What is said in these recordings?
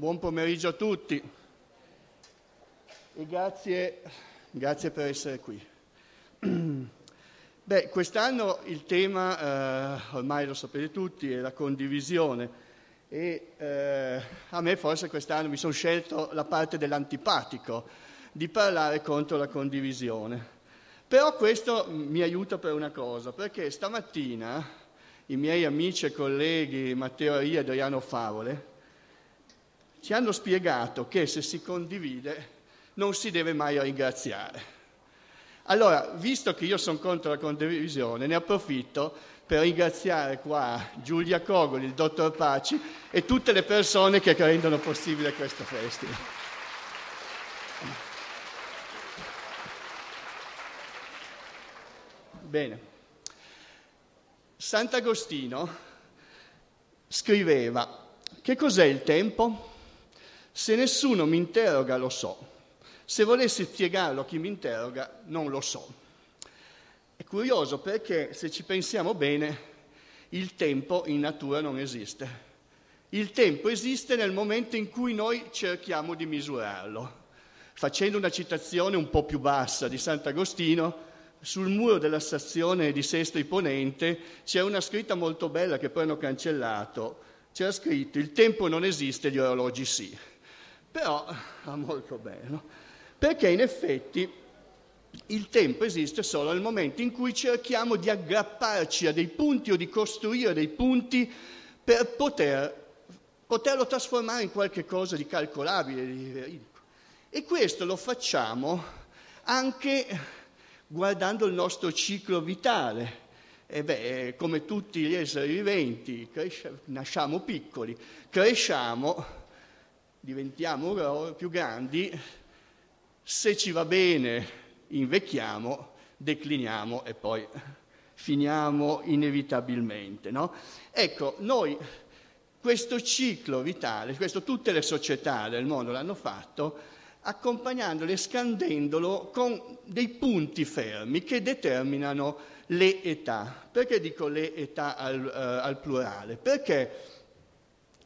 buon pomeriggio a tutti e grazie, grazie per essere qui. Beh, quest'anno il tema, eh, ormai lo sapete tutti, è la condivisione e eh, a me forse quest'anno mi sono scelto la parte dell'antipatico, di parlare contro la condivisione. Però questo mi aiuta per una cosa, perché stamattina i miei amici e colleghi Matteo Aria e Adriano Favole ci hanno spiegato che se si condivide non si deve mai ringraziare. Allora, visto che io sono contro la condivisione, ne approfitto per ringraziare qua Giulia Cogoli, il dottor Paci e tutte le persone che rendono possibile questo festival. Bene. Sant'Agostino scriveva, che cos'è il tempo? Se nessuno mi interroga lo so, se volessi spiegarlo a chi mi interroga non lo so. È curioso perché se ci pensiamo bene il tempo in natura non esiste. Il tempo esiste nel momento in cui noi cerchiamo di misurarlo. Facendo una citazione un po' più bassa di Sant'Agostino, sul muro della stazione di Sesto Ponente c'è una scritta molto bella che poi hanno cancellato. C'era scritto il tempo non esiste, gli orologi sì. Però va molto bene, perché in effetti il tempo esiste solo nel momento in cui cerchiamo di aggrapparci a dei punti o di costruire dei punti per poter, poterlo trasformare in qualche cosa di calcolabile, di veridico. E questo lo facciamo anche guardando il nostro ciclo vitale. Beh, come tutti gli esseri viventi, cresce, nasciamo piccoli, cresciamo, diventiamo più grandi, se ci va bene invecchiamo, decliniamo e poi finiamo inevitabilmente. No? Ecco, noi questo ciclo vitale, questo tutte le società del mondo l'hanno fatto, accompagnandolo e scandendolo con dei punti fermi che determinano le età. Perché dico le età al, uh, al plurale? Perché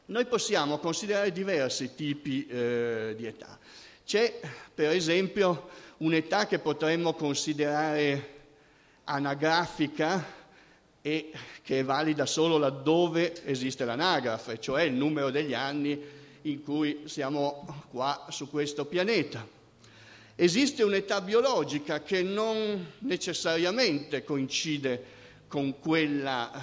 noi possiamo considerare diversi tipi uh, di età. C'è per esempio un'età che potremmo considerare anagrafica e che è valida solo laddove esiste l'anagrafe, cioè il numero degli anni in cui siamo qua su questo pianeta. Esiste un'età biologica che non necessariamente coincide con quella eh,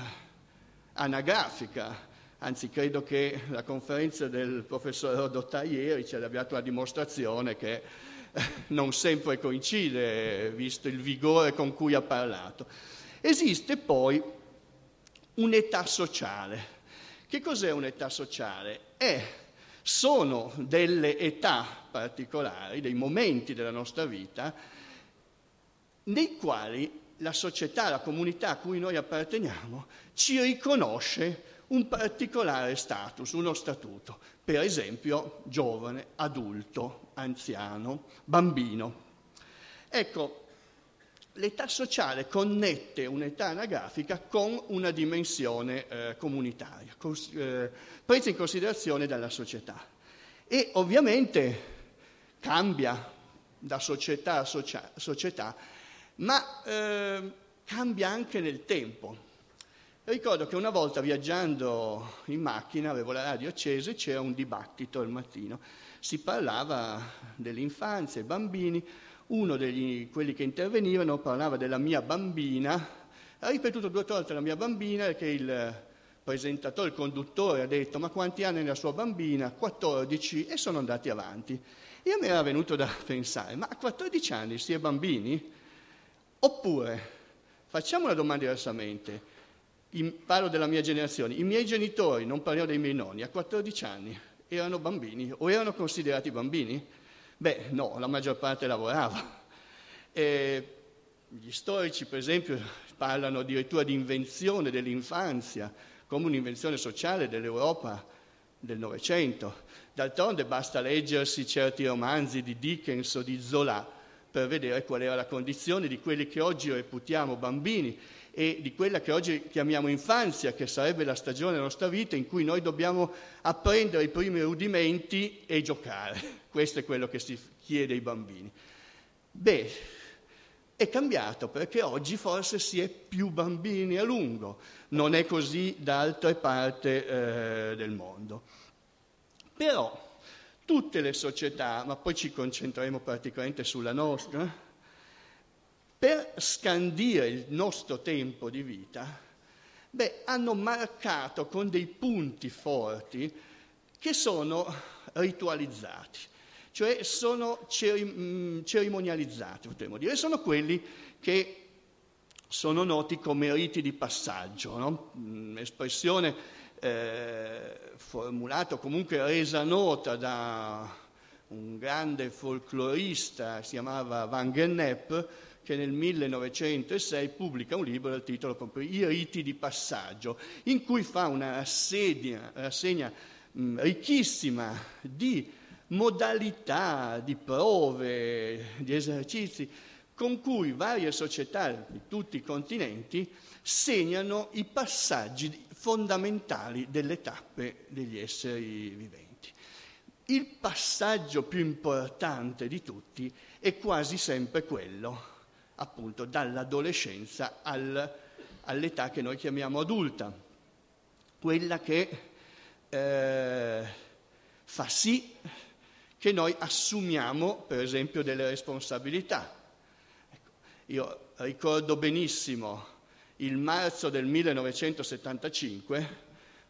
anagrafica, anzi credo che la conferenza del professor Rodotta ieri ci abbia dato una dimostrazione che eh, non sempre coincide, visto il vigore con cui ha parlato. Esiste poi un'età sociale. Che cos'è un'età sociale? È sono delle età particolari, dei momenti della nostra vita, nei quali la società, la comunità a cui noi apparteniamo, ci riconosce un particolare status, uno statuto, per esempio giovane, adulto, anziano, bambino. Ecco, l'età sociale connette un'età anagrafica con una dimensione eh, comunitaria, cons- eh, presa in considerazione dalla società. E ovviamente cambia da società a socia- società, ma eh, cambia anche nel tempo. Ricordo che una volta viaggiando in macchina, avevo la radio accesa e c'era un dibattito al mattino. Si parlava dell'infanzia, i bambini, uno di quelli che intervenivano parlava della mia bambina, ha ripetuto due volte la mia bambina che il presentatore, il conduttore ha detto ma quanti anni ha la sua bambina? 14 e sono andati avanti. E a me era venuto da pensare, ma a 14 anni si è bambini? Oppure, facciamo una domanda diversamente, parlo della mia generazione, i miei genitori, non parliamo dei miei nonni, a 14 anni erano bambini o erano considerati bambini? Beh, no, la maggior parte lavorava. E gli storici, per esempio, parlano addirittura di invenzione dell'infanzia come un'invenzione sociale dell'Europa del Novecento. D'altronde basta leggersi certi romanzi di Dickens o di Zola per vedere qual era la condizione di quelli che oggi reputiamo bambini e di quella che oggi chiamiamo infanzia, che sarebbe la stagione della nostra vita in cui noi dobbiamo apprendere i primi rudimenti e giocare. Questo è quello che si chiede ai bambini. Beh, è cambiato perché oggi forse si è più bambini a lungo, non è così da altre parti eh, del mondo. Però tutte le società, ma poi ci concentreremo praticamente sulla nostra, per scandire il nostro tempo di vita, beh, hanno marcato con dei punti forti che sono ritualizzati, cioè sono mm, cerimonializzati, potremmo dire, sono quelli che sono noti come riti di passaggio, no? Mm, espressione eh, formulata comunque resa nota da un grande folclorista, si chiamava Van Gennep, che nel 1906 pubblica un libro dal titolo proprio I riti di passaggio, in cui fa una rassegna, rassegna mh, ricchissima di modalità, di prove, di esercizi, con cui varie società di tutti i continenti segnano i passaggi fondamentali delle tappe degli esseri viventi. Il passaggio più importante di tutti è quasi sempre quello appunto dall'adolescenza al, all'età che noi chiamiamo adulta, quella che eh, fa sì che noi assumiamo, per esempio, delle responsabilità. Ecco, io ricordo benissimo il marzo del 1975,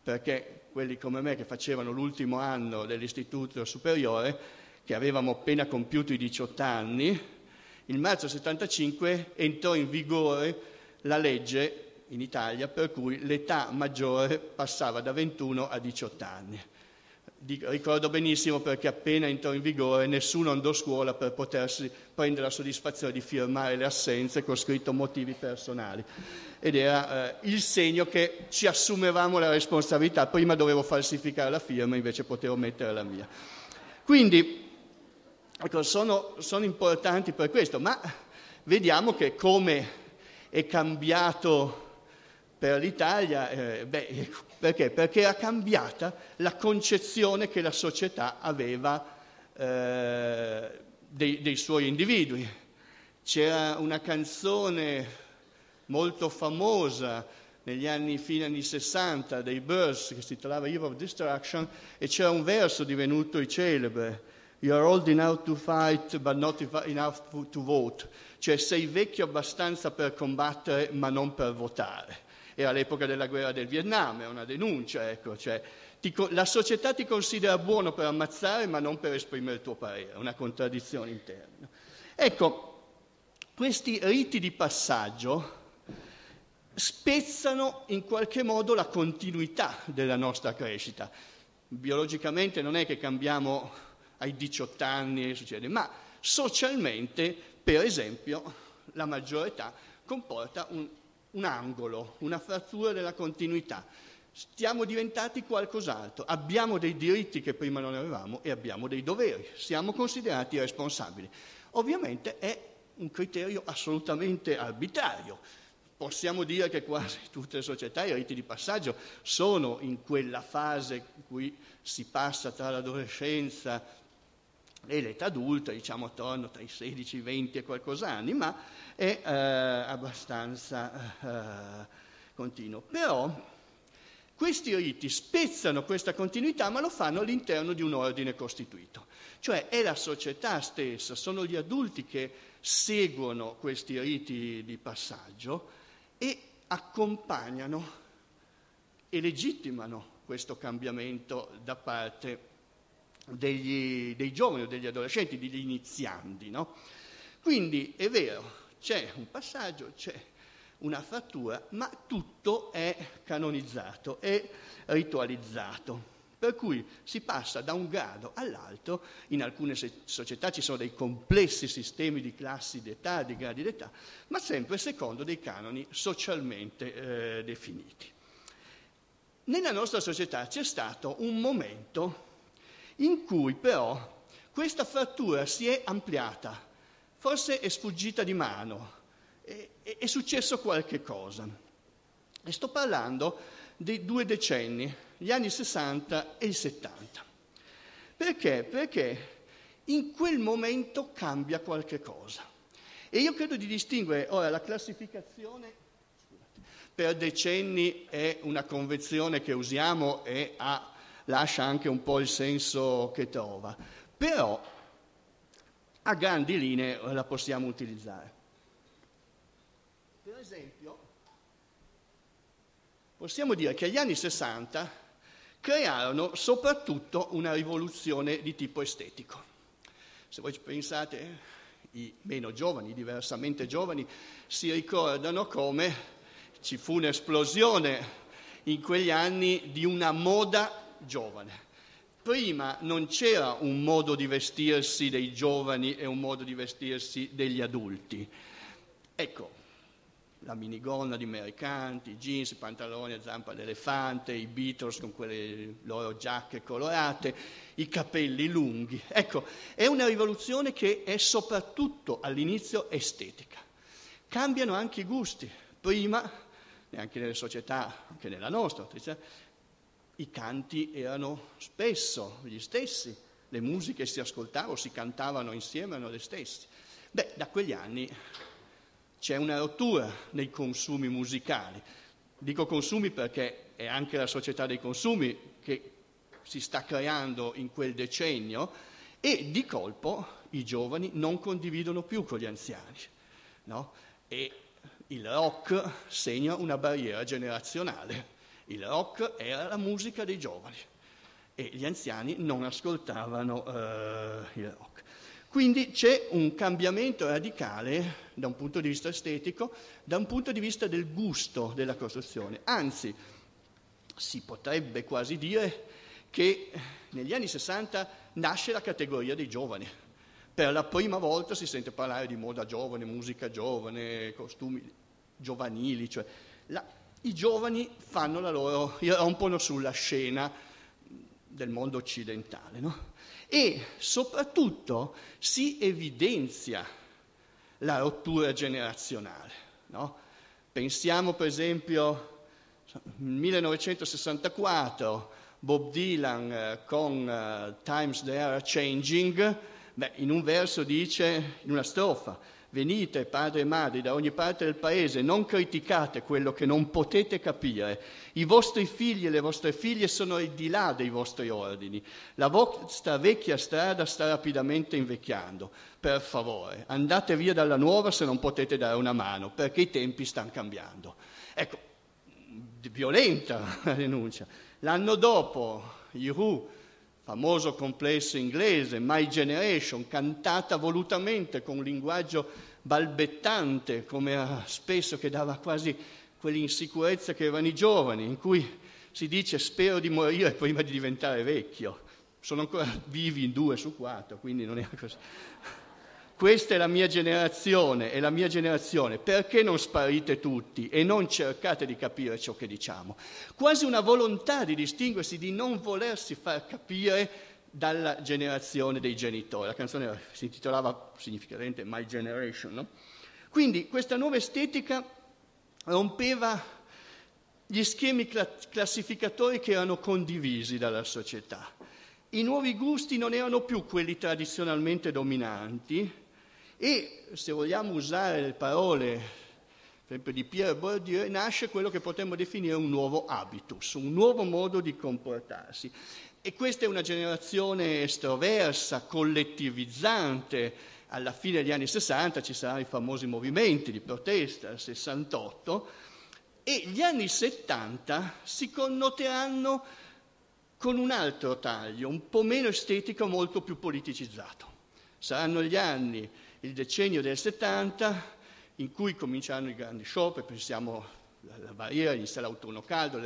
perché quelli come me che facevano l'ultimo anno dell'istituto superiore, che avevamo appena compiuto i 18 anni, il marzo 75 entrò in vigore la legge in Italia per cui l'età maggiore passava da 21 a 18 anni. Ricordo benissimo perché appena entrò in vigore nessuno andò a scuola per potersi prendere la soddisfazione di firmare le assenze con scritto motivi personali. Ed era eh, il segno che ci assumevamo la responsabilità. Prima dovevo falsificare la firma, invece potevo mettere la mia. Quindi Ecco, sono, sono importanti per questo, ma vediamo che come è cambiato per l'Italia, eh, beh, perché? Perché era cambiata la concezione che la società aveva eh, dei, dei, suoi individui. C'era una canzone molto famosa negli anni, fine anni 60 dei Birds che si titolava Year of Destruction e c'era un verso divenuto celebre You are old enough to fight, but not enough to vote. Cioè sei vecchio abbastanza per combattere, ma non per votare. Era l'epoca della guerra del Vietnam, è una denuncia, ecco. Cioè, ti, la società ti considera buono per ammazzare, ma non per esprimere il tuo parere, una contraddizione interna. Ecco, questi riti di passaggio spezzano in qualche modo la continuità della nostra crescita. Biologicamente non è che cambiamo ai 18 anni succede, ma socialmente, per esempio, la maggiore età comporta un, un angolo, una frattura della continuità. Stiamo diventati qualcos'altro, abbiamo dei diritti che prima non avevamo e abbiamo dei doveri, siamo considerati responsabili. Ovviamente è un criterio assolutamente arbitrario. Possiamo dire che quasi tutte le società, i riti di passaggio, sono in quella fase in cui si passa tra l'adolescenza e l'età adulta, diciamo attorno tra i 16 e i 20 e qualcosa anni, ma è eh, abbastanza eh, continuo. Però questi riti spezzano questa continuità, ma lo fanno all'interno di un ordine costituito. Cioè è la società stessa, sono gli adulti che seguono questi riti di passaggio e accompagnano e legittimano questo cambiamento da parte degli, dei giovani o degli adolescenti, degli iniziandi. No? Quindi è vero, c'è un passaggio, c'è una frattura, ma tutto è canonizzato, è ritualizzato. Per cui si passa da un grado all'altro, in alcune società ci sono dei complessi sistemi di classi d'età, di gradi d'età, ma sempre secondo dei canoni socialmente eh, definiti. Nella nostra società c'è stato un momento in cui però questa frattura si è ampliata, forse è sfuggita di mano è, è successo qualche cosa. E sto parlando dei due decenni, gli anni 60 e il 70. Perché? Perché in quel momento cambia qualche cosa. E io credo di distinguere, ora la classificazione per decenni è una convenzione che usiamo e ha, lascia anche un po' il senso che trova, però a grandi linee la possiamo utilizzare. Per esempio, possiamo dire che gli anni 60 crearono soprattutto una rivoluzione di tipo estetico. Se voi pensate, i meno giovani, i diversamente giovani, si ricordano come ci fu un'esplosione in quegli anni di una moda giovane. Prima non c'era un modo di vestirsi dei giovani e un modo di vestirsi degli adulti. Ecco, la minigonna di mercanti, i jeans, i pantaloni a zampa d'elefante, i Beatles con quelle loro giacche colorate, i capelli lunghi. Ecco, è una rivoluzione che è soprattutto all'inizio estetica. Cambiano anche i gusti. Prima, neanche nelle società, anche nella nostra, i canti erano spesso gli stessi, le musiche si ascoltavano, si cantavano insieme, erano le stesse. Beh, da quegli anni c'è una rottura nei consumi musicali. Dico consumi perché è anche la società dei consumi che si sta creando in quel decennio e di colpo i giovani non condividono più con gli anziani. No? E il rock segna una barriera generazionale. Il rock era la musica dei giovani e gli anziani non ascoltavano uh, il rock. Quindi c'è un cambiamento radicale da un punto di vista estetico, da un punto di vista del gusto della costruzione. Anzi, si potrebbe quasi dire che negli anni 60 nasce la categoria dei giovani. Per la prima volta si sente parlare di moda giovane, musica giovane, costumi giovanili, cioè la, i giovani fanno la loro, rompono sulla scena del mondo occidentale. No? e soprattutto si evidenzia la rottura generazionale. No? Pensiamo per esempio nel 1964 Bob Dylan eh, con uh, Times They Are Changing, beh, in un verso dice, in una strofa, Venite, padri e madri, da ogni parte del paese, non criticate quello che non potete capire. I vostri figli e le vostre figlie sono al di là dei vostri ordini. La vostra vecchia strada sta rapidamente invecchiando. Per favore, andate via dalla nuova se non potete dare una mano, perché i tempi stanno cambiando. Ecco, violenta la denuncia. L'anno dopo, Who famoso complesso inglese, My Generation, cantata volutamente con un linguaggio balbettante, come spesso che dava quasi quell'insicurezza che avevano i giovani, in cui si dice spero di morire prima di diventare vecchio. Sono ancora vivi in due su quattro, quindi non è così. Questa è la mia generazione, è la mia generazione. Perché non sparite tutti e non cercate di capire ciò che diciamo? Quasi una volontà di distinguersi, di non volersi far capire dalla generazione dei genitori. La canzone si intitolava significativamente My Generation, no? Quindi questa nuova estetica rompeva gli schemi classificatori che erano condivisi dalla società. I nuovi gusti non erano più quelli tradizionalmente dominanti, e se vogliamo usare le parole, per esempio, di Pierre Bourdieu, nasce quello che potremmo definire un nuovo habitus, un nuovo modo di comportarsi. E questa è una generazione estroversa, collettivizzante. Alla fine degli anni 60 ci saranno i famosi movimenti di protesta, il 68, e gli anni 70 si connoteranno con un altro taglio, un po' meno estetico, molto più politicizzato. Saranno gli anni il decennio del 70 in cui cominciano i grandi scioperi, pensiamo alla barriera, inizia l'autunno caldo,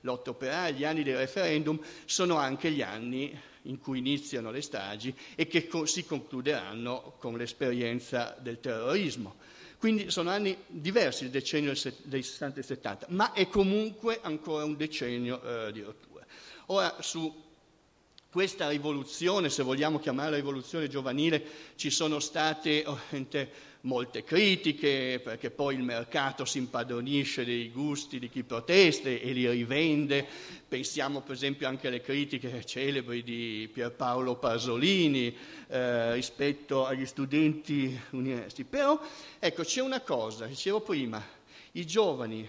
lotte operaie, gli anni del referendum, sono anche gli anni in cui iniziano le stragi e che si concluderanno con l'esperienza del terrorismo. Quindi sono anni diversi il decennio dei 60 e 70, ma è comunque ancora un decennio eh, di rottura. Ora, su questa rivoluzione, se vogliamo chiamarla rivoluzione giovanile, ci sono state molte critiche, perché poi il mercato si impadronisce dei gusti di chi protesta e li rivende. Pensiamo per esempio anche alle critiche celebri di Pierpaolo Pasolini eh, rispetto agli studenti universitari. Però, ecco, c'è una cosa, dicevo prima, i giovani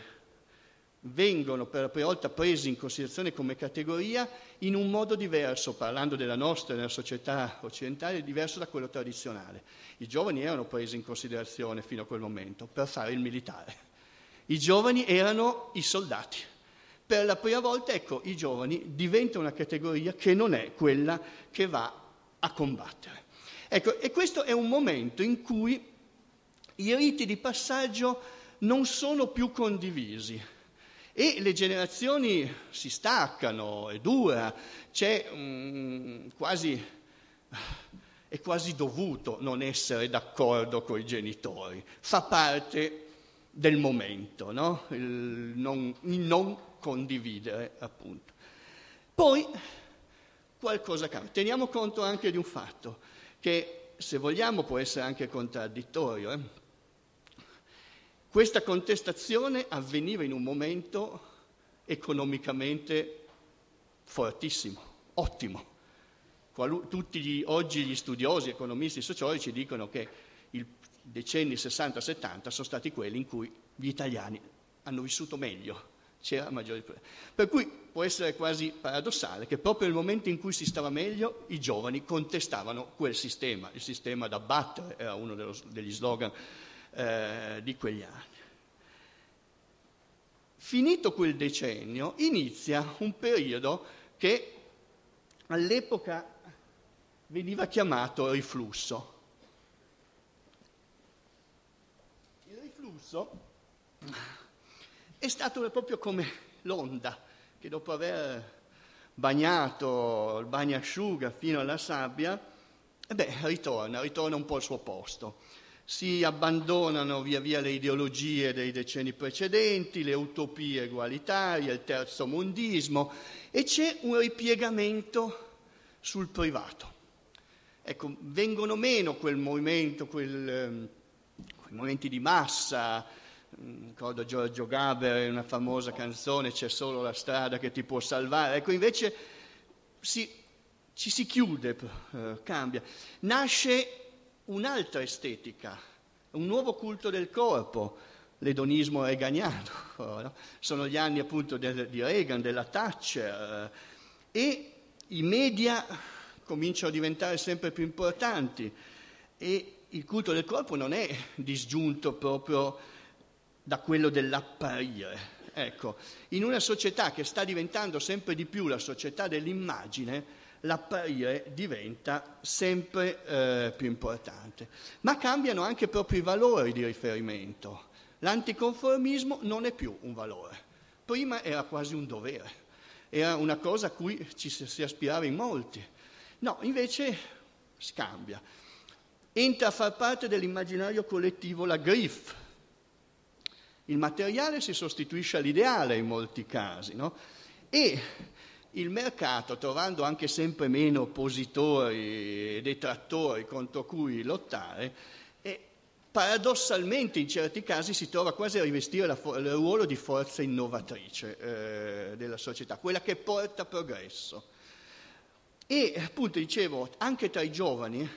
vengono per la prima volta presi in considerazione come categoria in un modo diverso, parlando della nostra, della società occidentale, diverso da quello tradizionale. I giovani erano presi in considerazione fino a quel momento per fare il militare. I giovani erano i soldati. Per la prima volta, ecco, i giovani diventano una categoria che non è quella che va a combattere. Ecco, e questo è un momento in cui i riti di passaggio non sono più condivisi e le generazioni si staccano, è dura, um, quasi, è quasi dovuto non essere d'accordo con i genitori, fa parte del momento, no? il, non, il non condividere appunto. Poi qualcosa cambia. Teniamo conto anche di un fatto che se vogliamo può essere anche contraddittorio. Eh? Questa contestazione avveniva in un momento economicamente fortissimo, ottimo. Qualu- tutti gli, oggi gli studiosi, economisti, sociologi dicono che i decenni 60-70 sono stati quelli in cui gli italiani hanno vissuto meglio, c'era maggiore. Per cui può essere quasi paradossale che proprio nel momento in cui si stava meglio i giovani contestavano quel sistema, il sistema da battere era uno dello, degli slogan eh, di quegli anni. Finito quel decennio inizia un periodo che all'epoca veniva chiamato riflusso. Il riflusso è stato proprio come l'onda che dopo aver bagnato il bagnasciuga fino alla sabbia, e beh, ritorna, ritorna un po' al suo posto si abbandonano via via le ideologie dei decenni precedenti, le utopie egualitarie, il terzo mondismo e c'è un ripiegamento sul privato. Ecco, vengono meno quel movimento, quel, ehm, quei momenti di massa, mm, ricordo Giorgio Gaber, una famosa canzone, c'è solo la strada che ti può salvare, ecco invece si, ci si chiude, eh, cambia. Nasce un'altra estetica, un nuovo culto del corpo, l'edonismo reganiano. No? Sono gli anni appunto del, di Reagan, della Thatcher eh, e i media cominciano a diventare sempre più importanti e il culto del corpo non è disgiunto proprio da quello dell'apparire. Ecco, in una società che sta diventando sempre di più la società dell'immagine, l'apparire diventa sempre eh, più importante. Ma cambiano anche proprio i valori di riferimento. L'anticonformismo non è più un valore, prima era quasi un dovere, era una cosa a cui ci si aspirava in molti. No, invece si cambia. Entra a far parte dell'immaginario collettivo la griffe. Il materiale si sostituisce all'ideale in molti casi, no? E il mercato, trovando anche sempre meno oppositori e detrattori contro cui lottare, paradossalmente in certi casi si trova quasi a rivestire la, il ruolo di forza innovatrice eh, della società, quella che porta progresso. E appunto dicevo, anche tra i giovani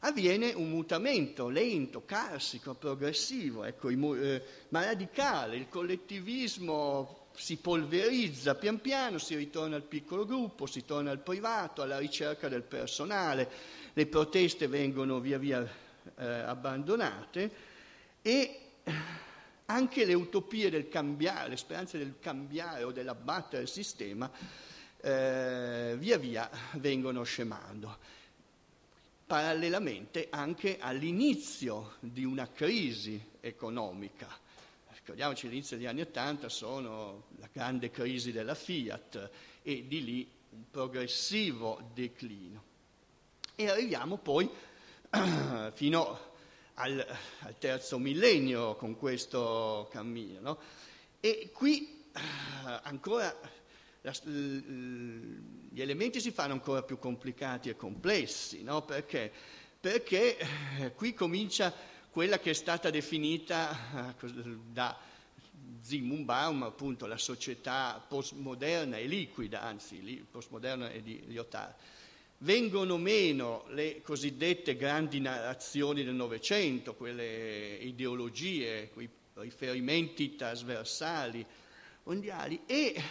avviene un mutamento lento, carsico, progressivo, ecco, eh, ma radicale, il collettivismo si polverizza pian piano, si ritorna al piccolo gruppo, si torna al privato, alla ricerca del personale, le proteste vengono via via eh, abbandonate e anche le utopie del cambiare, le speranze del cambiare o dell'abbattere il sistema, eh, via via vengono scemando. Parallelamente anche all'inizio di una crisi economica ricordiamoci l'inizio degli anni Ottanta sono la grande crisi della Fiat e di lì un progressivo declino. E arriviamo poi fino al, al, terzo millennio con questo cammino. No? E qui ancora la, gli elementi si fanno ancora più complicati e complessi, no? perché? perché eh, qui comincia quella che è stata definita eh, da Zygmunt Baum, appunto la società postmoderna e liquida, anzi postmoderna è di Lyotard. Vengono meno le cosiddette grandi narrazioni del Novecento, quelle ideologie, quei riferimenti trasversali, mondiali, e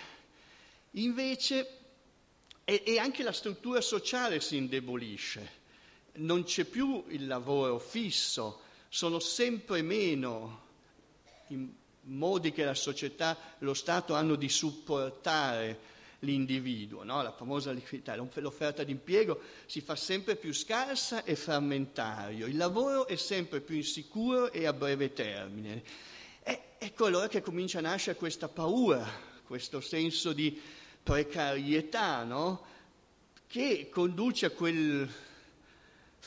invece e, e anche la struttura sociale si indebolisce. Non c'è più il lavoro fisso, sono sempre meno i modi che la società, lo Stato hanno di supportare l'individuo, no? la famosa liquidità, l'offerta di impiego si fa sempre più scarsa e frammentario, il lavoro è sempre più insicuro e a breve termine. E, ecco allora che comincia a nascere questa paura, questo senso di precarietà, no? che conduce a quel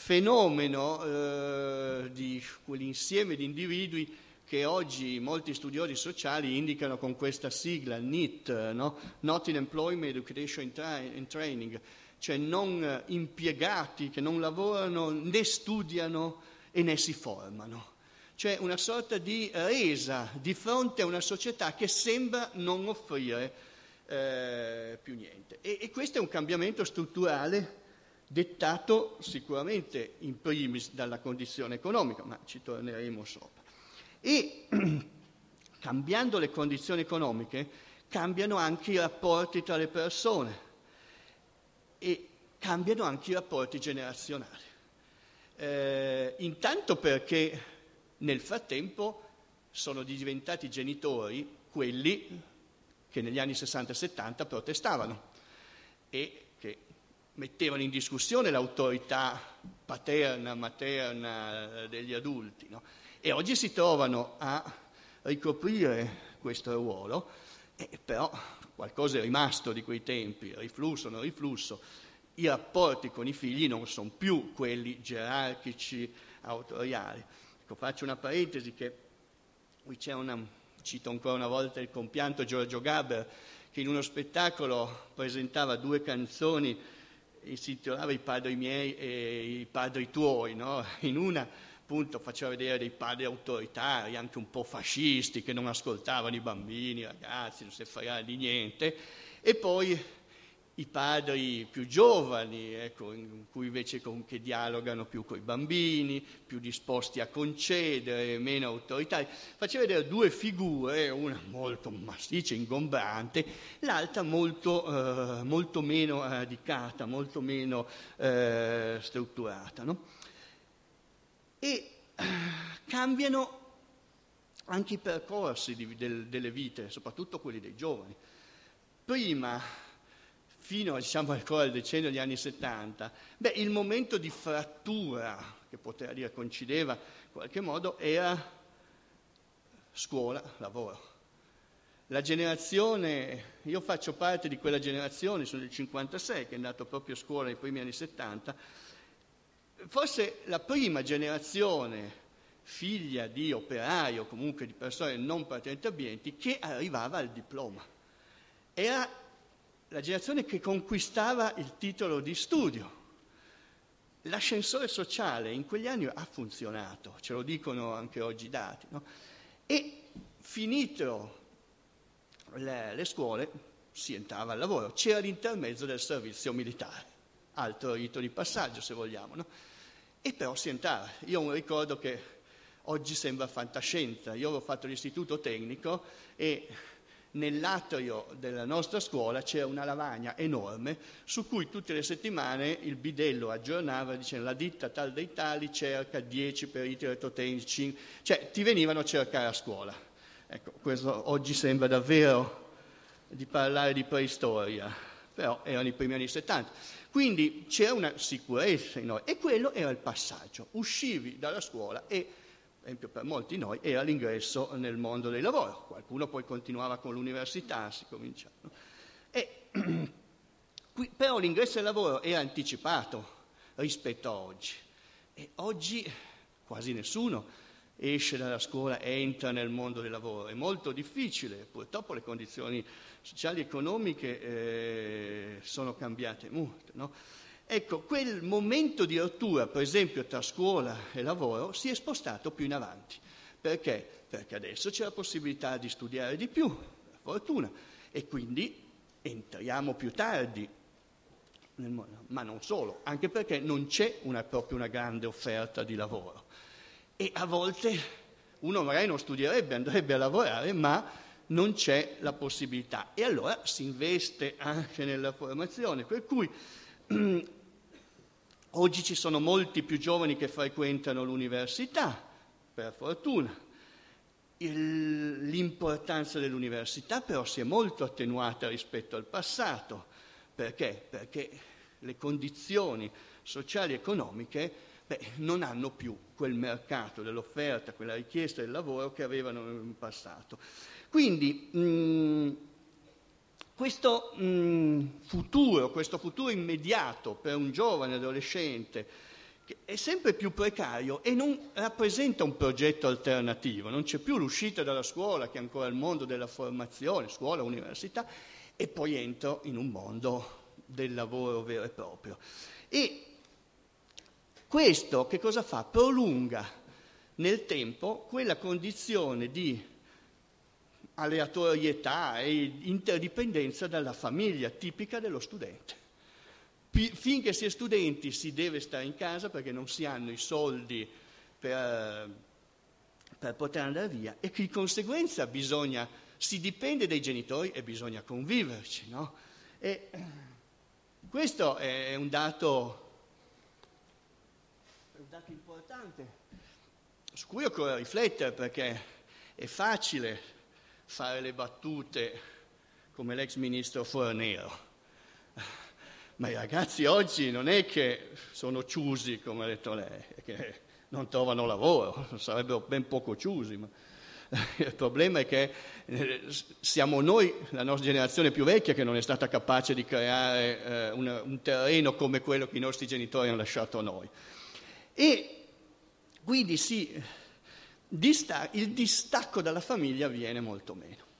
fenomeno eh, di quell'insieme di individui che oggi molti studiosi sociali indicano con questa sigla NEET, no? Not in Employment, Education and Training, cioè non impiegati che non lavorano né studiano e né si formano. Cioè una sorta di resa di fronte a una società che sembra non offrire eh, più niente. E, e questo è un cambiamento strutturale dettato sicuramente in primis dalla condizione economica, ma ci torneremo sopra. E cambiando le condizioni economiche cambiano anche i rapporti tra le persone e cambiano anche i rapporti generazionali. Eh, intanto perché nel frattempo sono diventati genitori quelli che negli anni 60 e 70 protestavano e mettevano in discussione l'autorità paterna, materna degli adulti. No? E oggi si trovano a ricoprire questo ruolo, eh, però qualcosa è rimasto di quei tempi, riflusso, non riflusso, i rapporti con i figli non sono più quelli gerarchici, autoriali. Ecco, faccio una parentesi che qui c'è una, cito ancora una volta il compianto Giorgio Gaber, che in uno spettacolo presentava due canzoni si intitolava I padri miei e i padri tuoi. No? In una appunto faceva vedere dei padri autoritari, anche un po' fascisti, che non ascoltavano i bambini, i ragazzi, non si fregava di niente, e poi i padri più giovani, ecco, in cui invece con, che dialogano più con i bambini, più disposti a concedere, meno autoritari. Faceva vedere due figure, una molto massiccia, ingombrante, l'altra molto, eh, molto meno radicata, molto meno eh, strutturata. No? E eh, cambiano anche i percorsi di, del, delle vite, soprattutto quelli dei giovani. Prima fino diciamo, ancora al decennio degli anni 70, beh, il momento di frattura, che poteva dire coincideva in qualche modo, era scuola, lavoro. La generazione, io faccio parte di quella generazione, sono del 56, che è andato proprio a scuola nei primi anni 70, forse la prima generazione figlia di operai o comunque di persone non praticamente abbienti che arrivava al diploma. Era la generazione che conquistava il titolo di studio. L'ascensore sociale in quegli anni ha funzionato, ce lo dicono anche oggi i dati. No? E finito le, le scuole si entrava al lavoro, c'era l'intermezzo del servizio militare, altro rito di passaggio se vogliamo. No? E però si entrava. Io ho un ricordo che oggi sembra fantascienza, io avevo fatto l'istituto tecnico e nell'atrio della nostra scuola c'era una lavagna enorme su cui tutte le settimane il bidello aggiornava dicendo la ditta tal dei tali cerca 10 periti elettrotecnici, cioè ti venivano a cercare a scuola. Ecco, questo oggi sembra davvero di parlare di preistoria, però erano i primi anni 70. Quindi c'era una sicurezza in noi e quello era il passaggio. Uscivi dalla scuola e per esempio per molti di noi, era l'ingresso nel mondo del lavoro. Qualcuno poi continuava con l'università, si cominciava. E, qui, però l'ingresso nel lavoro era anticipato rispetto a oggi. E oggi quasi nessuno esce dalla scuola e entra nel mondo del lavoro. È molto difficile, purtroppo le condizioni sociali e economiche eh, sono cambiate molto. No? Ecco, quel momento di rottura, per esempio, tra scuola e lavoro, si è spostato più in avanti. Perché? Perché adesso c'è la possibilità di studiare di più, per fortuna, e quindi entriamo più tardi nel mondo, ma non solo, anche perché non c'è una, proprio una grande offerta di lavoro. E a volte uno magari non studierebbe, andrebbe a lavorare, ma non c'è la possibilità. E allora si investe anche nella formazione, per cui oggi ci sono molti più giovani che frequentano l'università, per fortuna. Il, l'importanza dell'università però si è molto attenuata rispetto al passato. Perché? Perché le condizioni sociali e economiche beh, non hanno più quel mercato dell'offerta, quella richiesta del lavoro che avevano in passato. Quindi mh, questo mh, futuro, questo futuro immediato per un giovane adolescente, è sempre più precario e non rappresenta un progetto alternativo, non c'è più l'uscita dalla scuola che è ancora il mondo della formazione, scuola, università, e poi entro in un mondo del lavoro vero e proprio. E questo che cosa fa? Prolunga nel tempo quella condizione di aleatorietà e interdipendenza dalla famiglia tipica dello studente. Finché si è studenti si deve stare in casa perché non si hanno i soldi per, per poter andare via e di conseguenza bisogna, si dipende dai genitori e bisogna conviverci. No? E questo è un dato, è un dato importante su cui occorre riflettere perché è facile fare le battute come l'ex ministro Fornero. Ma i ragazzi oggi non è che sono chiusi, come ha detto lei, che non trovano lavoro, sarebbero ben poco chiusi. Ma il problema è che eh, siamo noi, la nostra generazione più vecchia, che non è stata capace di creare eh, un, un, terreno come quello che i nostri genitori hanno lasciato a noi. E quindi sì, il distacco dalla famiglia avviene molto meno.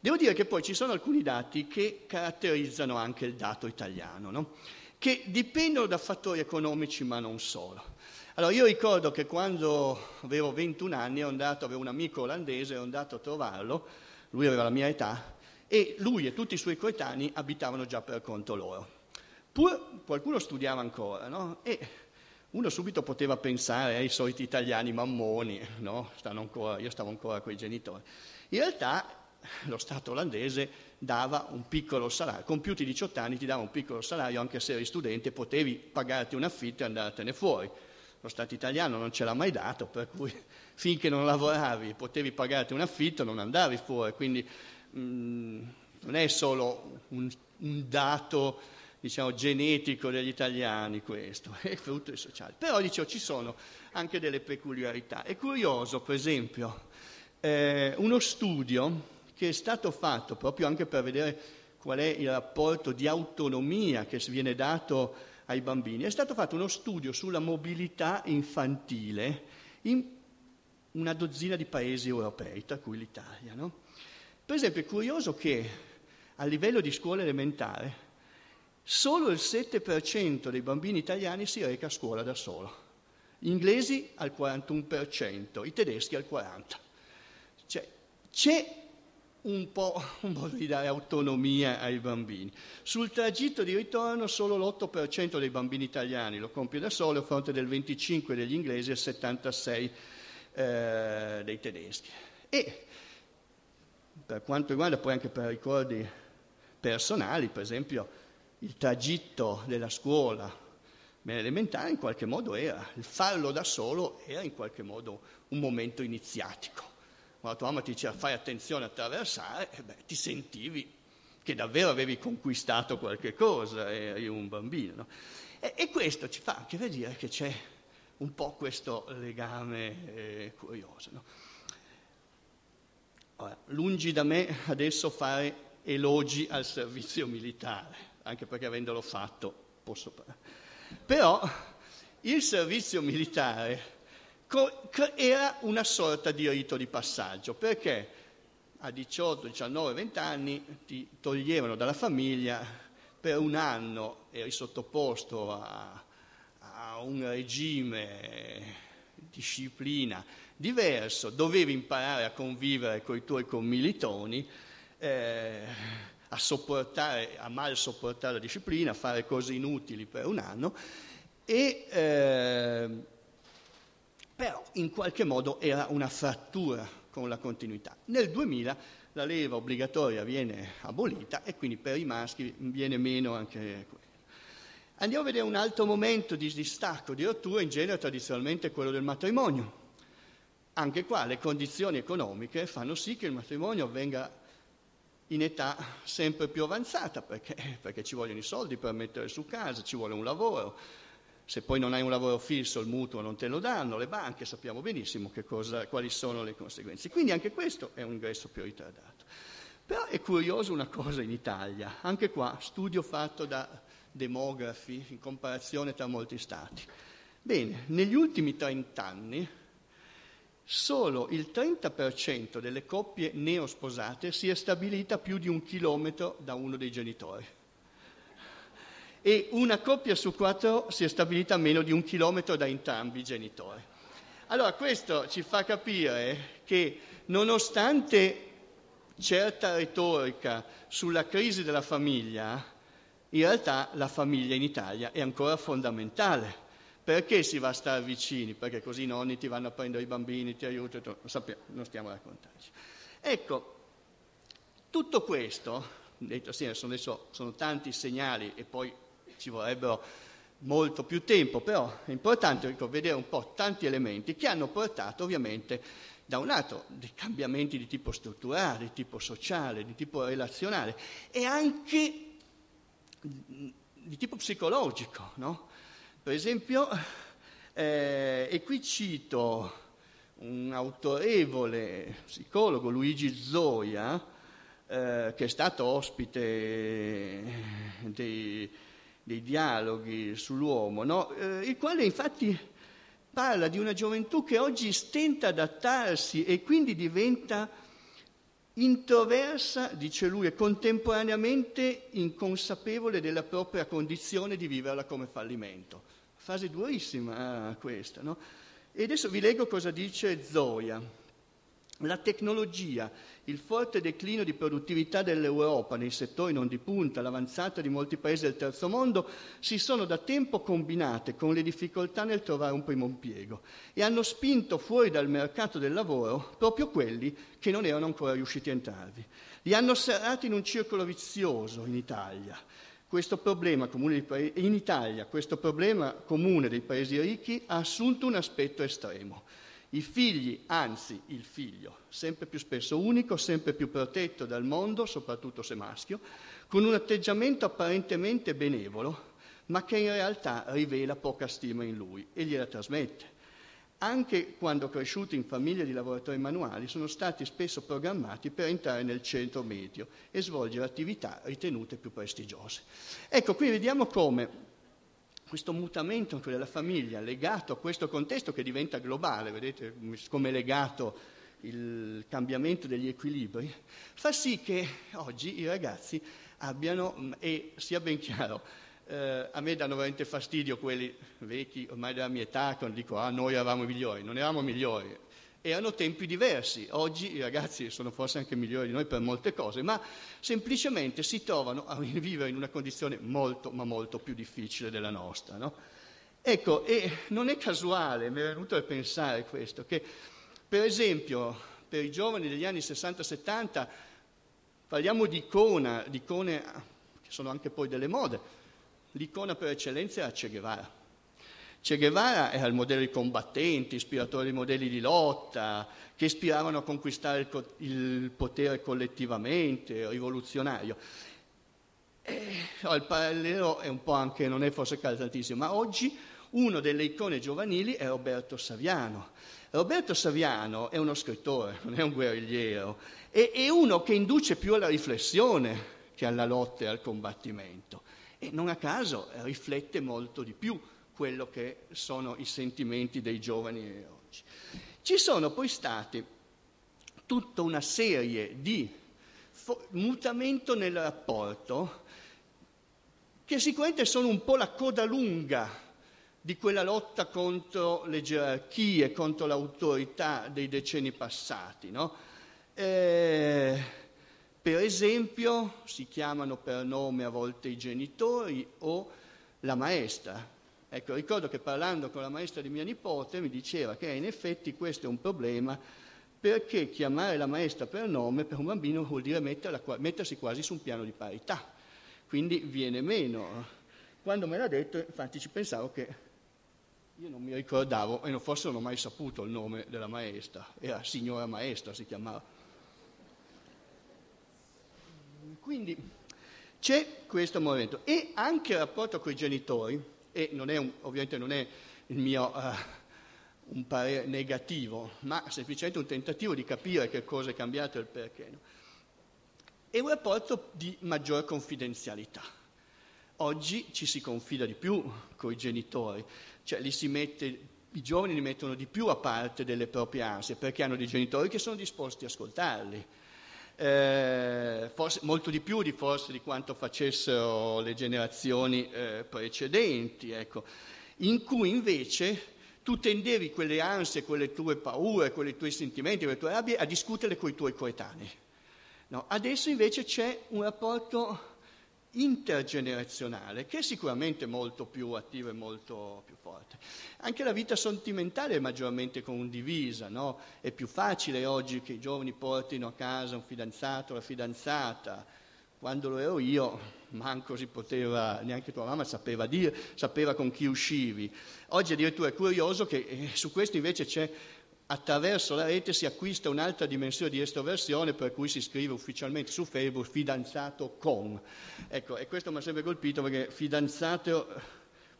Devo dire che poi ci sono alcuni dati che caratterizzano anche il dato italiano, no? che dipendono da fattori economici ma non solo. Allora io ricordo che quando avevo 21 anni ero andato, avevo un amico olandese, ero andato a trovarlo, lui aveva la mia età, e lui e tutti i suoi coetanei abitavano già per conto loro. Pur qualcuno studiava ancora, no? E uno subito poteva pensare ai soliti italiani mammoni, no? ancora, io stavo ancora con i genitori. In realtà lo Stato olandese dava un piccolo salario, compiuti 18 anni ti dava un piccolo salario anche se eri studente, potevi pagarti un affitto e andartene fuori lo Stato italiano non ce l'ha mai dato, per cui finché non lavoravi e potevi pagarti un affitto non andavi fuori, quindi mh, mm, non è solo un, un dato diciamo, genetico degli italiani questo, è frutto dei sociali. Però dicevo, ci sono anche delle peculiarità. È curioso, per esempio, eh, uno studio che è stato fatto proprio anche per vedere qual è il rapporto di autonomia che viene dato ai bambini. È stato fatto uno studio sulla mobilità infantile in una dozzina di paesi europei, tra cui l'Italia. No? Per esempio è curioso che a livello di scuola elementare solo il 7% dei bambini italiani si reca a scuola da solo, gli inglesi al 41%, i tedeschi al 40%. Cioè, c'è un po' un modo di dare autonomia ai bambini. Sul tragitto di ritorno solo l'8% dei bambini italiani lo compie da solo, a fronte del 25% degli inglesi e il 76% eh, dei tedeschi. E per quanto riguarda poi anche per ricordi personali, per esempio il tragitto della scuola elementare in qualche modo era, il farlo da solo era in qualche modo un momento iniziatico quando tua mamma ti diceva fai attenzione a attraversare, eh beh, ti sentivi che davvero avevi conquistato qualche cosa, eri un bambino. No? E, e, questo ci fa anche vedere che c'è un po' questo legame eh, curioso. No? Ora, lungi da me adesso fare elogi al servizio militare, anche perché avendolo fatto posso. Però il servizio militare era una sorta di rito di passaggio, perché a 18, 19, 20 anni ti toglievano dalla famiglia, per un anno eri sottoposto a, a un regime, disciplina diverso, dovevi imparare a convivere con i tuoi commilitoni, eh, a sopportare, a mal sopportare la disciplina, a fare cose inutili per un anno, e, eh, però in qualche modo era una frattura con la continuità. Nel 2000 la leva obbligatoria viene abolita e quindi per i maschi viene meno anche quello. Andiamo a vedere un altro momento di distacco, di rottura, in genere tradizionalmente quello del matrimonio. Anche qua le condizioni economiche fanno sì che il matrimonio avvenga in età sempre più avanzata, perché, perché ci vogliono i soldi per mettere su casa, ci vuole un lavoro, se poi non hai un lavoro fisso il mutuo non te lo danno, le banche sappiamo benissimo cosa, quali sono le conseguenze. Quindi anche questo è un ingresso più ritardato. Però è curioso una cosa in Italia, anche qua studio fatto da demografi in comparazione tra molti stati. Bene, negli ultimi 30 anni solo il 30% delle coppie neosposate si è stabilita più di un chilometro da uno dei genitori e una coppia su quattro si è stabilita meno di un chilometro da entrambi i genitori. Allora questo ci fa capire che nonostante certa retorica sulla crisi della famiglia, in realtà la famiglia in Italia è ancora fondamentale. Perché si va a stare vicini? Perché così i nonni ti vanno a prendere i bambini, ti aiutano, non, sappiamo, non stiamo a raccontarci. Ecco, tutto questo, detto sono, adesso, sono tanti segnali e poi ci vorrebbero molto più tempo, però è importante ecco, vedere un po' tanti elementi che hanno portato ovviamente da un lato dei cambiamenti di tipo strutturale, di tipo sociale, di tipo relazionale e anche di tipo psicologico. No? Per esempio, eh, e qui cito un autorevole psicologo, Luigi Zoia, eh, che è stato ospite dei dei dialoghi sull'uomo, no? eh, il quale infatti parla di una gioventù che oggi stenta ad adattarsi e quindi diventa introversa, dice lui, e contemporaneamente inconsapevole della propria condizione di viverla come fallimento. Fase durissima ah, questa, no? E adesso vi leggo cosa dice Zoya. La tecnologia, il forte declino di produttività dell'Europa nei settori non di punta, l'avanzata di molti paesi del terzo mondo si sono da tempo combinate con le difficoltà nel trovare un primo impiego e hanno spinto fuori dal mercato del lavoro proprio quelli che non erano ancora riusciti a entrarvi. Li hanno serrati in un circolo vizioso in Italia. Questo problema in Italia questo problema comune dei paesi ricchi ha assunto un aspetto estremo i figli, anzi il figlio, sempre più spesso unico, sempre più protetto dal mondo, soprattutto se maschio, con un atteggiamento apparentemente benevolo, ma che in realtà rivela poca stima in lui e gliela trasmette. Anche quando cresciuti in famiglie di lavoratori manuali, sono stati spesso programmati per entrare nel centro medio e svolgere attività ritenute più prestigiose. Ecco, qui vediamo come questo mutamento anche della famiglia legato a questo contesto che diventa globale, vedete come è legato il cambiamento degli equilibri, fa sì che oggi i ragazzi abbiano, e sia ben chiaro, eh, a me danno veramente fastidio quelli vecchi, ormai della mia età, quando dico ah noi eravamo migliori, non eravamo migliori, erano tempi diversi. Oggi i ragazzi sono forse anche migliori di noi per molte cose, ma semplicemente si trovano a vivere in una condizione molto, ma molto più difficile della nostra. No? Ecco, e non è casuale, mi è venuto a pensare questo, che per esempio per i giovani degli anni 60-70 parliamo di icona, di icone che sono anche poi delle mode, l'icona per eccellenza era Che Guevara Che Guevara era il modello di combattenti, ispiratore di modelli di lotta, che ispiravano a conquistare il, co- il potere collettivamente, rivoluzionario. E, no, il parallelo è un po' anche, non è forse calzantissimo, ma oggi uno delle icone giovanili è Roberto Saviano. Roberto Saviano è uno scrittore, non è un guerrigliero, è, è uno che induce più alla riflessione che alla lotta e al combattimento. E non a caso riflette molto di più quello che sono i sentimenti dei giovani oggi. oggi. Ci sono poi stati tutta una serie di fo- mutamento nel rapporto che sicuramente sono un po' la coda lunga di quella lotta contro le gerarchie, contro l'autorità dei decenni passati. No? Eh, per esempio si chiamano per nome a volte i genitori o la maestra. Ecco, ricordo che parlando con la maestra di mia nipote mi diceva che in effetti questo è un problema perché chiamare la maestra per nome per un bambino vuol dire mettersi quasi su un piano di parità, quindi viene meno. Quando me l'ha detto, infatti ci pensavo che io non mi ricordavo e forse non ho mai saputo il nome della maestra, era signora maestra si chiamava. Quindi c'è questo momento e anche il rapporto con i genitori, e non un, ovviamente non è il mio uh, un parere negativo, ma semplicemente un tentativo di capire che cosa è cambiato e il perché. No? È un rapporto di maggiore confidenzialità. Oggi ci si confida di più con i genitori, cioè mette, i giovani li mettono di più a parte delle proprie ansie perché hanno dei genitori che sono disposti a ascoltarli. Eh, forse, molto di più di forse di quanto facessero le generazioni eh, precedenti, ecco, in cui invece tu tendevi quelle ansie, quelle tue paure, quei tuoi sentimenti, quelle tue rabbie a discutere con i tuoi coetanei. No, adesso invece c'è un rapporto intergenerazionale che è sicuramente molto più attivo e molto più forte. Anche la vita sentimentale è maggiormente condivisa, no? è più facile oggi che i giovani portino a casa un fidanzato o una fidanzata. Quando lo ero io, manco si poteva, neanche tua mamma sapeva dire, sapeva con chi uscivi. Oggi addirittura è curioso che eh, su questo invece c'è attraverso la rete si acquista un'altra dimensione di estroversione per cui si scrive ufficialmente su Facebook fidanzato con. Ecco, e questo mi ha sempre colpito perché fidanzato,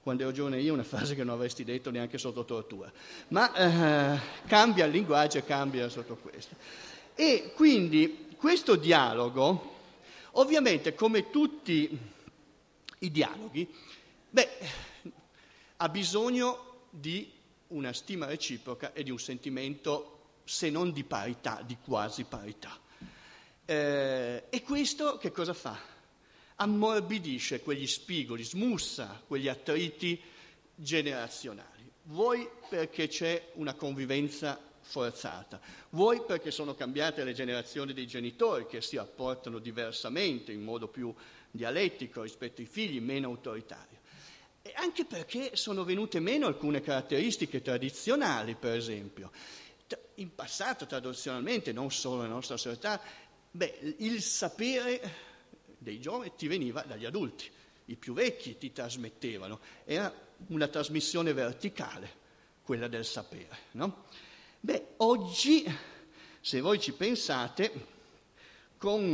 quando ero giovane io, è una frase che non avresti detto neanche sotto tortura. Ma eh, cambia il linguaggio e cambia sotto questo. E quindi questo dialogo, ovviamente come tutti i dialoghi, beh, ha bisogno di una stima reciproca e di un sentimento, se non di parità, di quasi parità. Eh, e questo che cosa fa? Ammorbidisce quegli spigoli, smussa quegli attriti generazionali. Vuoi perché c'è una convivenza forzata, vuoi perché sono cambiate le generazioni dei genitori che si rapportano diversamente, in modo più dialettico rispetto ai figli, meno autoritario. E anche perché sono venute meno alcune caratteristiche tradizionali, per esempio. In passato, tradizionalmente, non solo nella nostra società, beh, il sapere dei giovani ti veniva dagli adulti, i più vecchi ti trasmettevano, era una trasmissione verticale, quella del sapere. No? Beh, oggi, se voi ci pensate, con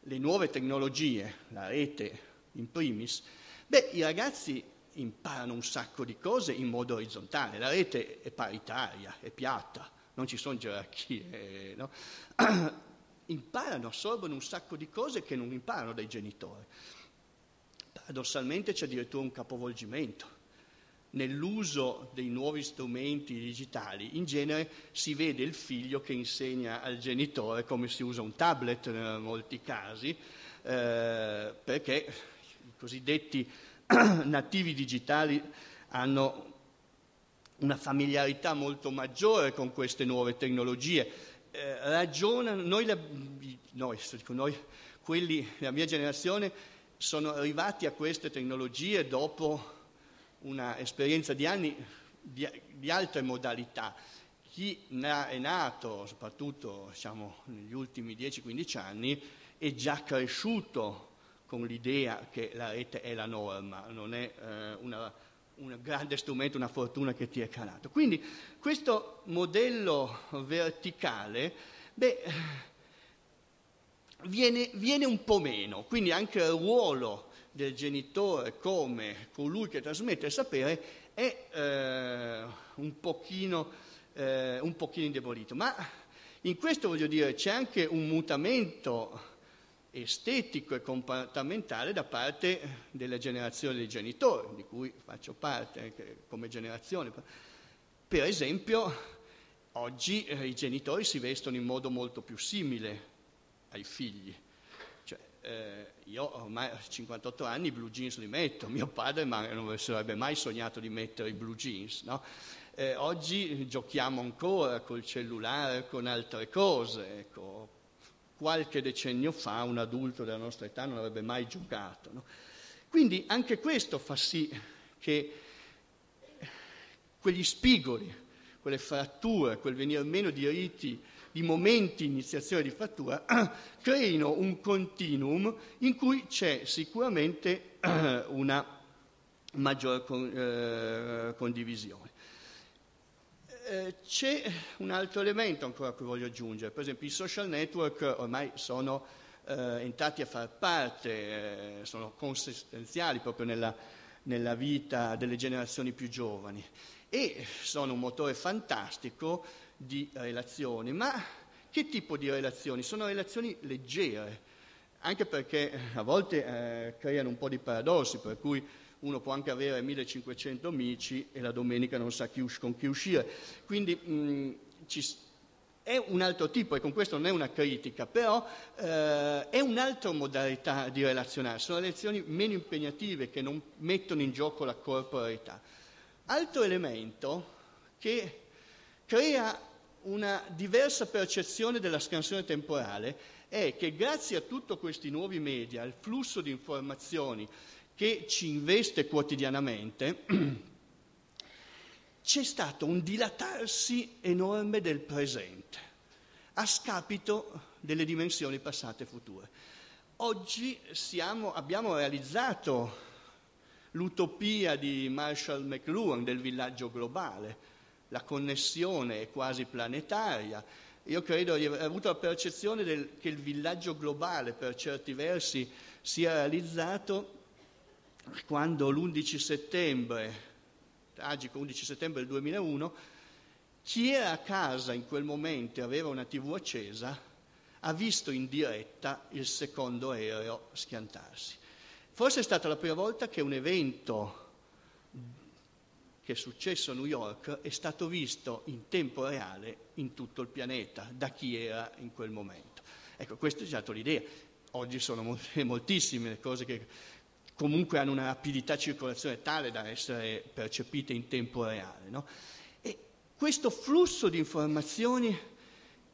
le nuove tecnologie, la rete, in primis, beh, i ragazzi imparano un sacco di cose in modo orizzontale, la rete è paritaria, è piatta, non ci sono gerarchie, no? imparano, assorbono un sacco di cose che non imparano dai genitori. Paradossalmente c'è addirittura un capovolgimento. Nell'uso dei nuovi strumenti digitali, in genere si vede il figlio che insegna al genitore come si usa un tablet in molti casi, eh, perché cosiddetti nativi digitali hanno una familiarità molto maggiore con queste nuove tecnologie. Eh, ragionano, noi, la, noi, noi, quelli della mia generazione, sono arrivati a queste tecnologie dopo un'esperienza di anni di, di altre modalità. Chi è nato, soprattutto diciamo, negli ultimi 10-15 anni, è già cresciuto con l'idea che la rete è la norma, non è eh, una, un grande strumento, una fortuna che ti è calato. Quindi questo modello verticale, beh, viene, viene, un po' meno, quindi anche il ruolo del genitore come colui che trasmette il sapere è eh, un, pochino, eh, un pochino indebolito. Ma in questo voglio dire c'è anche un mutamento estetico e comportamentale da parte della generazione dei genitori, di cui faccio parte anche come generazione. Per esempio, oggi eh, i genitori si vestono in modo molto più simile ai figli. Cioè, eh, io ormai a 58 anni i blue jeans li metto, mio padre non sarebbe mai sognato di mettere i blue jeans. No? Eh, oggi giochiamo ancora col cellulare, con altre cose. Ecco. Qualche decennio fa un adulto della nostra età non avrebbe mai giocato. No? Quindi anche questo fa sì che quegli spigoli, quelle fratture, quel venire meno di riti, di momenti iniziazione di frattura, creino un continuum in cui c'è sicuramente una maggiore eh, condivisione. Eh, c'è un altro elemento ancora che voglio aggiungere, per esempio i social network ormai sono eh, entrati a far parte, eh, sono consistenziali proprio nella, nella vita delle generazioni più giovani. E sono un motore fantastico di relazioni, ma che tipo di relazioni? Sono relazioni leggere, anche perché a volte eh, creano un po' di paradossi, per cui uno può anche avere 1500 amici e la domenica non sa chi con chi uscire. Quindi mh, ci, è un altro tipo, e con questo non è una critica, però eh, è un'altra modalità di relazionarsi, sono relazioni meno impegnative che non mettono in gioco la corporalità. Altro elemento che crea una diversa percezione della scansione temporale è che grazie a tutti questi nuovi media, al flusso di informazioni, che ci investe quotidianamente, c'è stato un dilatarsi enorme del presente, a scapito delle dimensioni passate e future. Oggi siamo, abbiamo realizzato l'utopia di Marshall McLuhan del villaggio globale, la connessione è quasi planetaria. Io credo di aver avuto la percezione del, che il villaggio globale per certi versi sia realizzato quando l'11 settembre, tragico 11 settembre del 2001, chi era a casa in quel momento e aveva una tv accesa ha visto in diretta il secondo aereo schiantarsi. Forse è stata la prima volta che un evento che è successo a New York è stato visto in tempo reale in tutto il pianeta, da chi era in quel momento. Ecco, questa è già l'idea. Oggi sono moltissime le cose che comunque hanno una rapidità di circolazione tale da essere percepite in tempo reale. No? E questo flusso di informazioni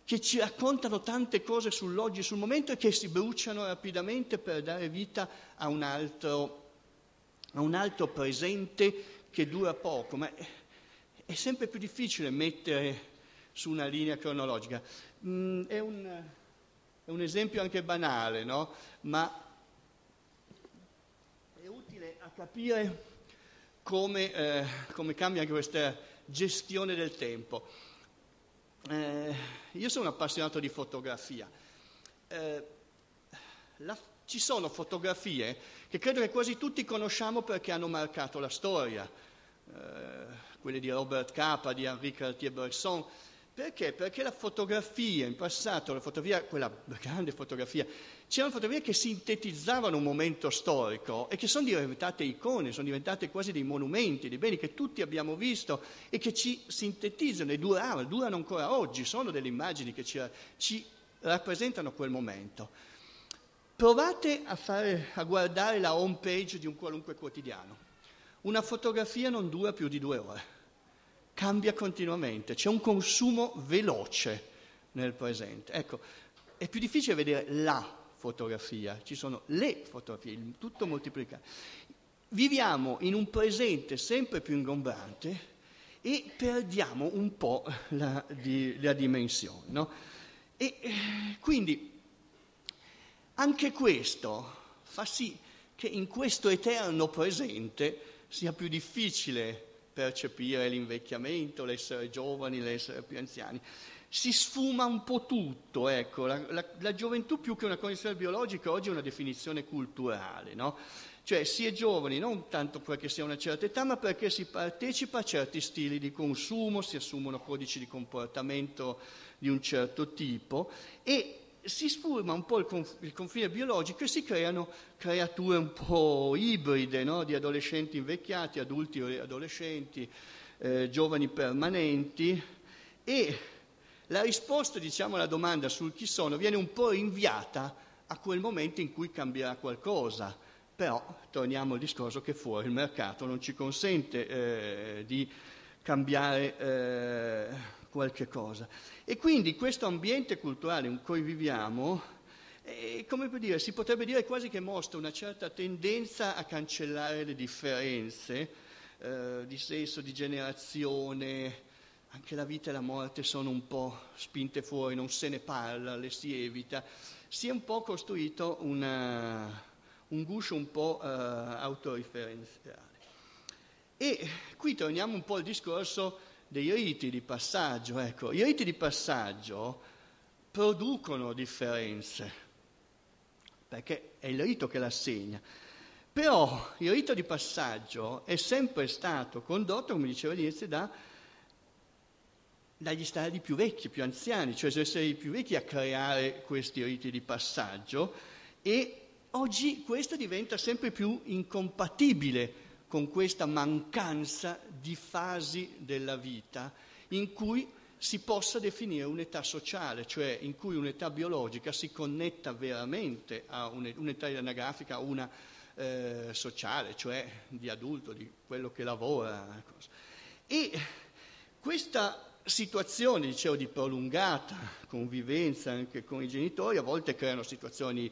che ci raccontano tante cose sull'oggi, sul momento e che si bruciano rapidamente per dare vita a un altro, a un altro presente che dura poco, ma è sempre più difficile mettere su una linea cronologica. Mm, è, un, è, un, esempio anche banale, no? ma capire come, eh, come cambia anche questa gestione del tempo. Eh, io sono appassionato di fotografia. Eh, la, ci sono fotografie che credo che quasi tutti conosciamo perché hanno marcato la storia, eh, quelle di Robert Capa, di Henri Cartier-Bresson, perché? Perché la fotografia, in passato, la fotografia, quella grande fotografia, c'erano fotografie che sintetizzavano un momento storico e che sono diventate icone, sono diventate quasi dei monumenti, dei beni che tutti abbiamo visto e che ci sintetizzano e duravano, durano ancora oggi, sono delle immagini che ci, ci rappresentano quel momento. Provate a, fare, a guardare la home page di un qualunque quotidiano. Una fotografia non dura più di due ore cambia continuamente, c'è un consumo veloce nel presente. Ecco, è più difficile vedere la fotografia, ci sono le fotografie, tutto moltiplicato. Viviamo in un presente sempre più ingombrante e perdiamo un po' la, di, la dimensione. No? E eh, quindi anche questo fa sì che in questo eterno presente sia più difficile percepire l'invecchiamento, l'essere giovani, l'essere più anziani. Si sfuma un po' tutto, ecco, la, la, la gioventù più che una condizione biologica oggi è una definizione culturale, no? Cioè si è giovani non tanto perché si ha una certa età, ma perché si partecipa a certi stili di consumo, si assumono codici di comportamento di un certo tipo e si sfurma un po' il, conf- il, confine biologico e si creano creature un po' ibride, no? di adolescenti invecchiati, adulti o adolescenti, eh, giovani permanenti e la risposta diciamo, alla domanda sul chi sono viene un po' rinviata a quel momento in cui cambierà qualcosa. Però torniamo al discorso che fuori il mercato non ci consente eh, di cambiare eh, qualche cosa. E quindi questo ambiente culturale in cui viviamo, eh, come per dire, si potrebbe dire quasi che mostra una certa tendenza a cancellare le differenze eh, di sesso, di generazione, anche la vita e la morte sono un po' spinte fuori, non se ne parla, le si evita, si è un po' costruito una, un guscio un po' uh, autoreferenziale. E qui torniamo un po' al discorso dei riti di passaggio. Ecco, I riti di passaggio producono differenze, perché è il rito che l'assegna. Però il rito di passaggio è sempre stato condotto, come dicevo all'inizio, da dagli stadi più vecchi, più anziani, cioè sono essere i più vecchi a creare questi riti di passaggio e oggi questo diventa sempre più incompatibile con questa mancanza di fasi della vita in cui si possa definire un'età sociale, cioè in cui un'età biologica si connetta veramente a un'età anagrafica, una eh, sociale, cioè di adulto, di quello che lavora. E questa situazioni, dicevo, di prolungata convivenza anche con i genitori, a volte creano situazioni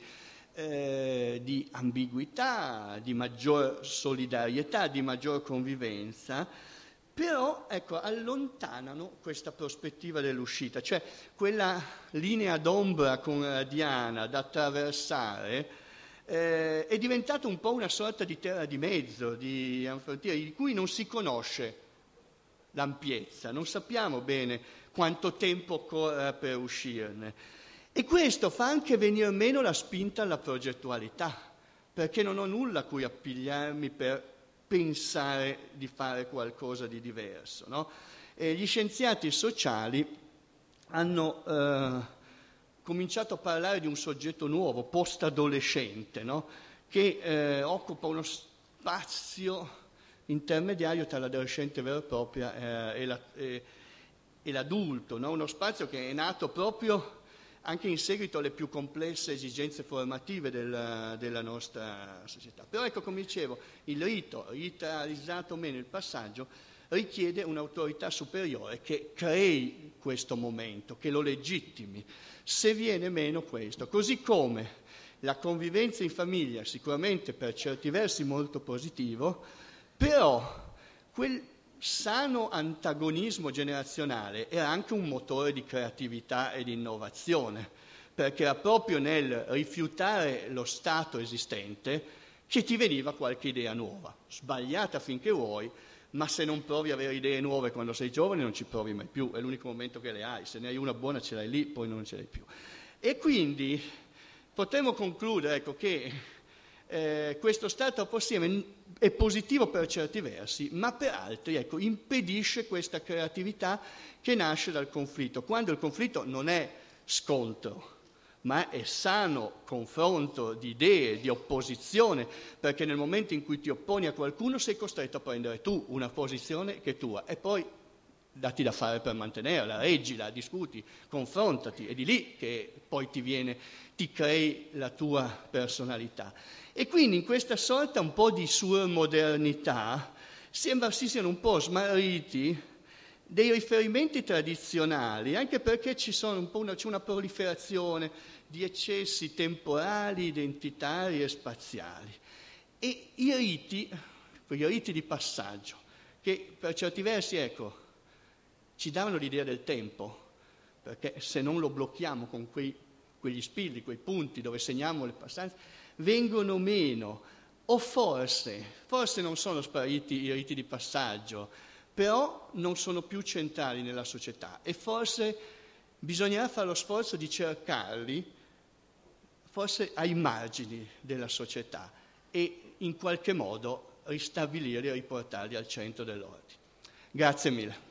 eh, di ambiguità, di maggior solidarietà, di maggior convivenza, però ecco, allontanano questa prospettiva dell'uscita, cioè quella linea d'ombra con Diana da attraversare eh, è diventata un po' una sorta di terra di mezzo, di, di cui non si conosce l'ampiezza, non sappiamo bene quanto tempo occorra per uscirne. E questo fa anche venire meno la spinta alla progettualità, perché non ho nulla a cui appigliarmi per pensare di fare qualcosa di diverso. No? gli scienziati sociali hanno eh, cominciato a parlare di un soggetto nuovo, post-adolescente, no? che eh, occupa uno spazio intermediario tra l'adolescente vero e propria eh, e, la, e, e, l'adulto, no? uno spazio che è nato proprio anche in seguito alle più complesse esigenze formative del, della nostra società. Però ecco, come dicevo, il rito, ritualizzato o meno il passaggio, richiede un'autorità superiore che crei questo momento, che lo legittimi. Se viene meno questo, così come la convivenza in famiglia, sicuramente per certi versi molto positivo, però quel sano antagonismo generazionale era anche un motore di creatività e di innovazione, perché era proprio nel rifiutare lo stato esistente che ti veniva qualche idea nuova, sbagliata finché vuoi, ma se non provi ad avere idee nuove quando sei giovane non ci provi mai più, è l'unico momento che le hai, se ne hai una buona ce l'hai lì, poi non ce l'hai più. E quindi potremmo concludere ecco, che eh, questo stato assieme è positivo per certi versi, ma per altri ecco, impedisce questa creatività che nasce dal conflitto, quando il conflitto non è scontro, ma è sano confronto di idee, di opposizione, perché nel momento in cui ti opponi a qualcuno sei costretto a prendere tu una posizione che è tua. E poi dati da fare per mantenerla, reggila, discuti, confrontati, è di lì che poi ti viene, ti crei la tua personalità. E quindi in questa sorta un po' di surmodernità sembra si siano un po' smarriti dei riferimenti tradizionali, anche perché un una, c'è una proliferazione di eccessi temporali, identitari e spaziali. E i riti, quei riti di passaggio, che per certi versi, ecco, ci davano l'idea del tempo, perché se non lo blocchiamo con quei, quegli spilli, quei punti dove segniamo le passanze, vengono meno o forse, forse non sono spariti i riti di passaggio, però non sono più centrali nella società e forse bisognerà fare lo sforzo di cercarli forse ai margini della società e in qualche modo ristabilirli e riportarli al centro dell'ordine. Grazie mille.